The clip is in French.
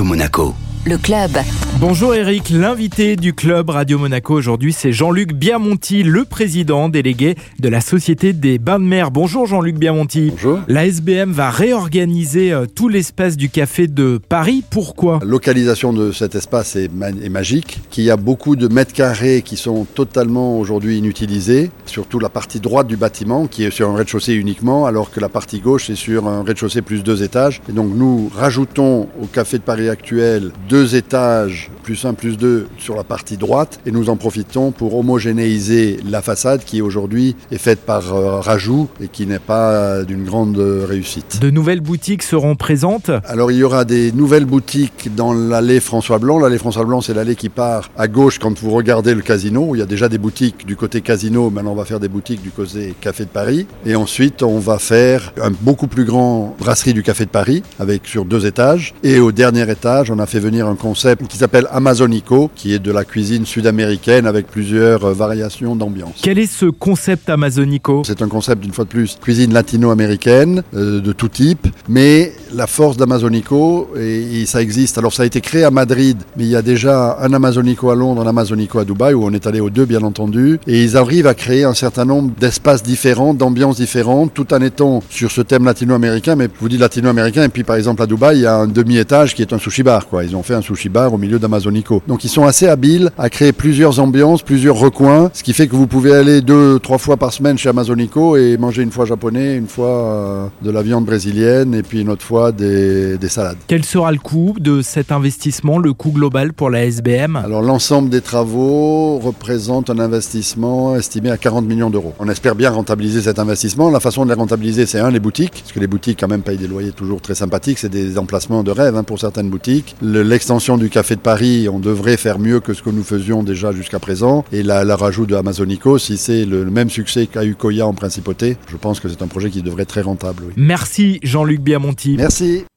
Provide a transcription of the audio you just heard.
Monaco. Le club. Bonjour Eric, l'invité du club Radio Monaco aujourd'hui c'est Jean-Luc Biamonti, le président délégué de la Société des Bains de Mer. Bonjour Jean-Luc Biamonti. Bonjour. La SBM va réorganiser euh, tout l'espace du café de Paris. Pourquoi? La localisation de cet espace est, ma- est magique, qu'il y a beaucoup de mètres carrés qui sont totalement aujourd'hui inutilisés, surtout la partie droite du bâtiment qui est sur un rez-de-chaussée uniquement, alors que la partie gauche est sur un rez-de-chaussée plus deux étages. Et donc nous rajoutons au café de Paris actuel deux étages plus un plus deux sur la partie droite et nous en profitons pour homogénéiser la façade qui aujourd'hui est faite par euh, rajout et qui n'est pas d'une grande réussite. De nouvelles boutiques seront présentes? Alors il y aura des nouvelles boutiques dans l'allée François Blanc. L'allée François Blanc, c'est l'allée qui part à gauche quand vous regardez le casino. Il y a déjà des boutiques du côté casino. Maintenant, on va faire des boutiques du côté Café de Paris. Et ensuite, on va faire un beaucoup plus grand brasserie du Café de Paris avec sur deux étages. Et au dernier étage, on a fait venir un concept qui s'appelle Amazonico, qui est de la cuisine sud-américaine avec plusieurs euh, variations d'ambiance. Quel est ce concept amazonico? C'est un concept, une fois de plus, cuisine latino-américaine euh, de tout type, mais la force d'Amazonico, et, ça existe. Alors ça a été créé à Madrid, mais il y a déjà un Amazonico à Londres, un Amazonico à Dubaï, où on est allé aux deux, bien entendu, et ils arrivent à créer un certain nombre d'espaces différents, d'ambiances différentes, tout en étant sur ce thème latino-américain, mais vous dis latino-américain, et puis par exemple à Dubaï, il y a un demi-étage qui est un sushi bar, quoi. Ils ont fait un sushi bar au milieu d'Amazonico. Donc ils sont assez habiles à créer plusieurs ambiances, plusieurs recoins, ce qui fait que vous pouvez aller deux, trois fois par semaine chez Amazonico et manger une fois japonais, une fois euh, de la viande brésilienne et puis une autre fois des, des salades. Quel sera le coût de cet investissement, le coût global pour la SBM Alors l'ensemble des travaux représente un investissement estimé à 40 millions d'euros. On espère bien rentabiliser cet investissement. La façon de les rentabiliser, c'est un, les boutiques, parce que les boutiques quand même payent des loyers toujours très sympathiques, c'est des emplacements de rêve hein, pour certaines boutiques. Le- L'extension du Café de Paris, on devrait faire mieux que ce que nous faisions déjà jusqu'à présent. Et la, la rajout de Amazonico, si c'est le, le même succès qu'a eu Koya en principauté, je pense que c'est un projet qui devrait être très rentable. oui. Merci Jean-Luc Biamonti. Merci.